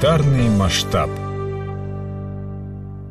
Планетарный масштаб –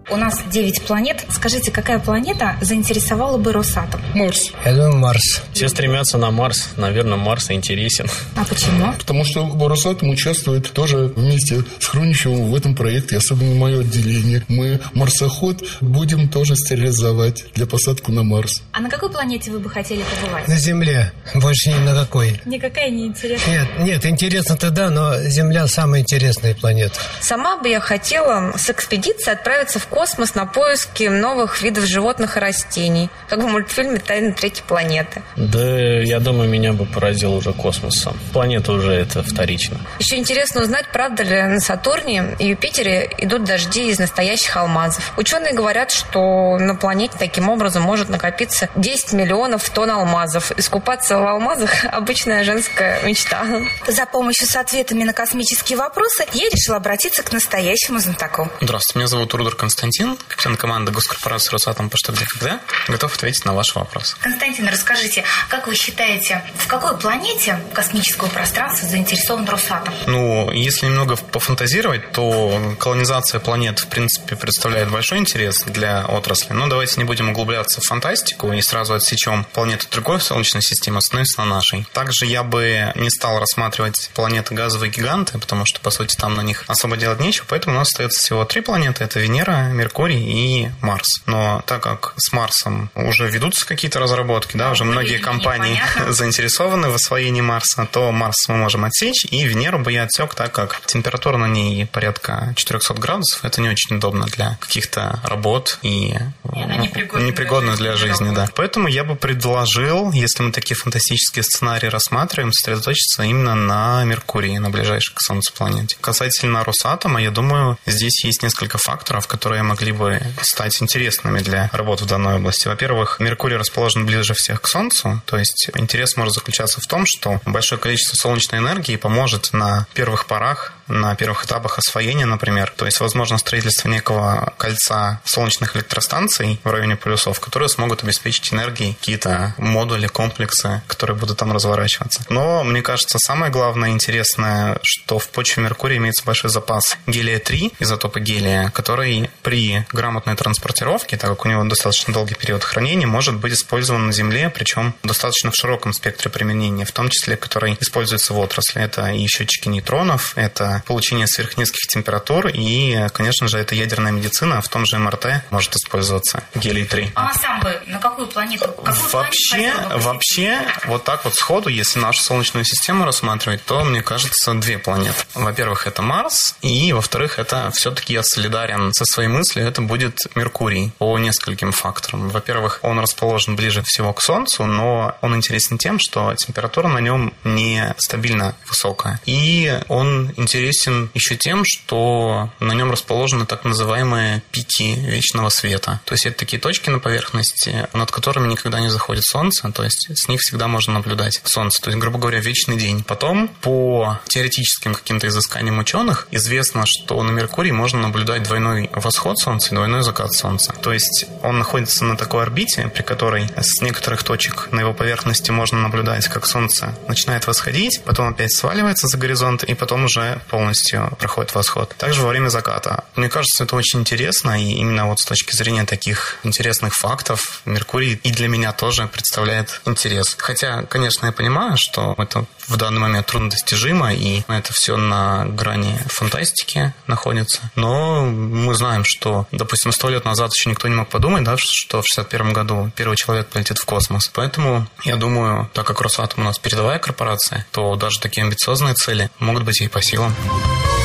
у нас 9 планет. Скажите, какая планета заинтересовала бы Росатом? Марс. Я думаю, Марс. Все стремятся на Марс. Наверное, Марс интересен. А почему? Потому что Росатом участвует тоже вместе с Хруничевым в этом проекте, особенно мое отделение. Мы марсоход будем тоже стерилизовать для посадку на Марс. А на какой планете вы бы хотели побывать? На Земле. Больше ни на какой. Никакая не интересна. Нет, нет, интересно-то да, но Земля самая интересная планета. Сама бы я хотела с экспедицией отправиться в космос на поиски новых видов животных и растений, как в мультфильме «Тайны третьей планеты». Да, я думаю, меня бы поразил уже космос сам. Планета уже это вторично. Еще интересно узнать, правда ли на Сатурне и Юпитере идут дожди из настоящих алмазов. Ученые говорят, что на планете таким образом может накопиться 10 миллионов тонн алмазов. Искупаться в алмазах – обычная женская мечта. За помощью с ответами на космические вопросы я решила обратиться к настоящему знатоку. Здравствуйте, меня зовут Рудер Константин Константин, капитан команды госкорпорации «Росатом» по что, где, когда. Готов ответить на ваш вопрос. Константин, расскажите, как вы считаете, в какой планете космического пространства заинтересован Росатом? Ну, если немного пофантазировать, то колонизация планет, в принципе, представляет большой интерес для отрасли. Но давайте не будем углубляться в фантастику и сразу отсечем планету другой Солнечной системы, остановимся на нашей. Также я бы не стал рассматривать планеты газовые гиганты, потому что, по сути, там на них особо делать нечего, поэтому у нас остается всего три планеты. Это Венера, Меркурий и Марс. Но так как с Марсом уже ведутся какие-то разработки, да, уже многие компании заинтересованы в освоении Марса, то Марс мы можем отсечь, и Венеру бы я отсек, так как температура на ней порядка 400 градусов. Это не очень удобно для каких-то работ и, и непригодна, непригодна для жизни, для жизни да. Поэтому я бы предложил, если мы такие фантастические сценарии рассматриваем, сосредоточиться именно на Меркурии, на ближайшей к Солнцу планете. Касательно Росатома, я думаю, здесь есть несколько факторов, которые могли бы стать интересными для работы в данной области. Во-первых, Меркурий расположен ближе всех к Солнцу, то есть интерес может заключаться в том, что большое количество солнечной энергии поможет на первых порах на первых этапах освоения, например. То есть, возможно, строительство некого кольца солнечных электростанций в районе полюсов, которые смогут обеспечить энергией какие-то модули, комплексы, которые будут там разворачиваться. Но, мне кажется, самое главное интересное, что в почве Меркурия имеется большой запас гелия-3, изотопа гелия, который при грамотной транспортировке, так как у него достаточно долгий период хранения, может быть использован на Земле, причем достаточно в широком спектре применения, в том числе, который используется в отрасли. Это и счетчики нейтронов, это получения сверхнизких температур, и, конечно же, это ядерная медицина, в том же МРТ может использоваться гелий-3. А сам бы на какую планету? Какую вообще, планету вообще, вот так вот сходу, если нашу Солнечную систему рассматривать, то, мне кажется, две планеты. Во-первых, это Марс, и, во-вторых, это все-таки я солидарен со своей мыслью, это будет Меркурий по нескольким факторам. Во-первых, он расположен ближе всего к Солнцу, но он интересен тем, что температура на нем не стабильно высокая. И он интересен интересен еще тем, что на нем расположены так называемые пики вечного света. То есть это такие точки на поверхности, над которыми никогда не заходит солнце, то есть с них всегда можно наблюдать солнце. То есть, грубо говоря, вечный день. Потом, по теоретическим каким-то изысканиям ученых, известно, что на Меркурии можно наблюдать двойной восход солнца и двойной закат солнца. То есть он находится на такой орбите, при которой с некоторых точек на его поверхности можно наблюдать, как солнце начинает восходить, потом опять сваливается за горизонт, и потом уже по полностью проходит восход. Также во время заката. Мне кажется, это очень интересно, и именно вот с точки зрения таких интересных фактов Меркурий и для меня тоже представляет интерес. Хотя, конечно, я понимаю, что это в данный момент труднодостижимо, и это все на грани фантастики находится. Но мы знаем, что, допустим, сто лет назад еще никто не мог подумать, да, что в 61 году первый человек полетит в космос. Поэтому я думаю, так как Росатом у нас передовая корпорация, то даже такие амбициозные цели могут быть и по силам. oh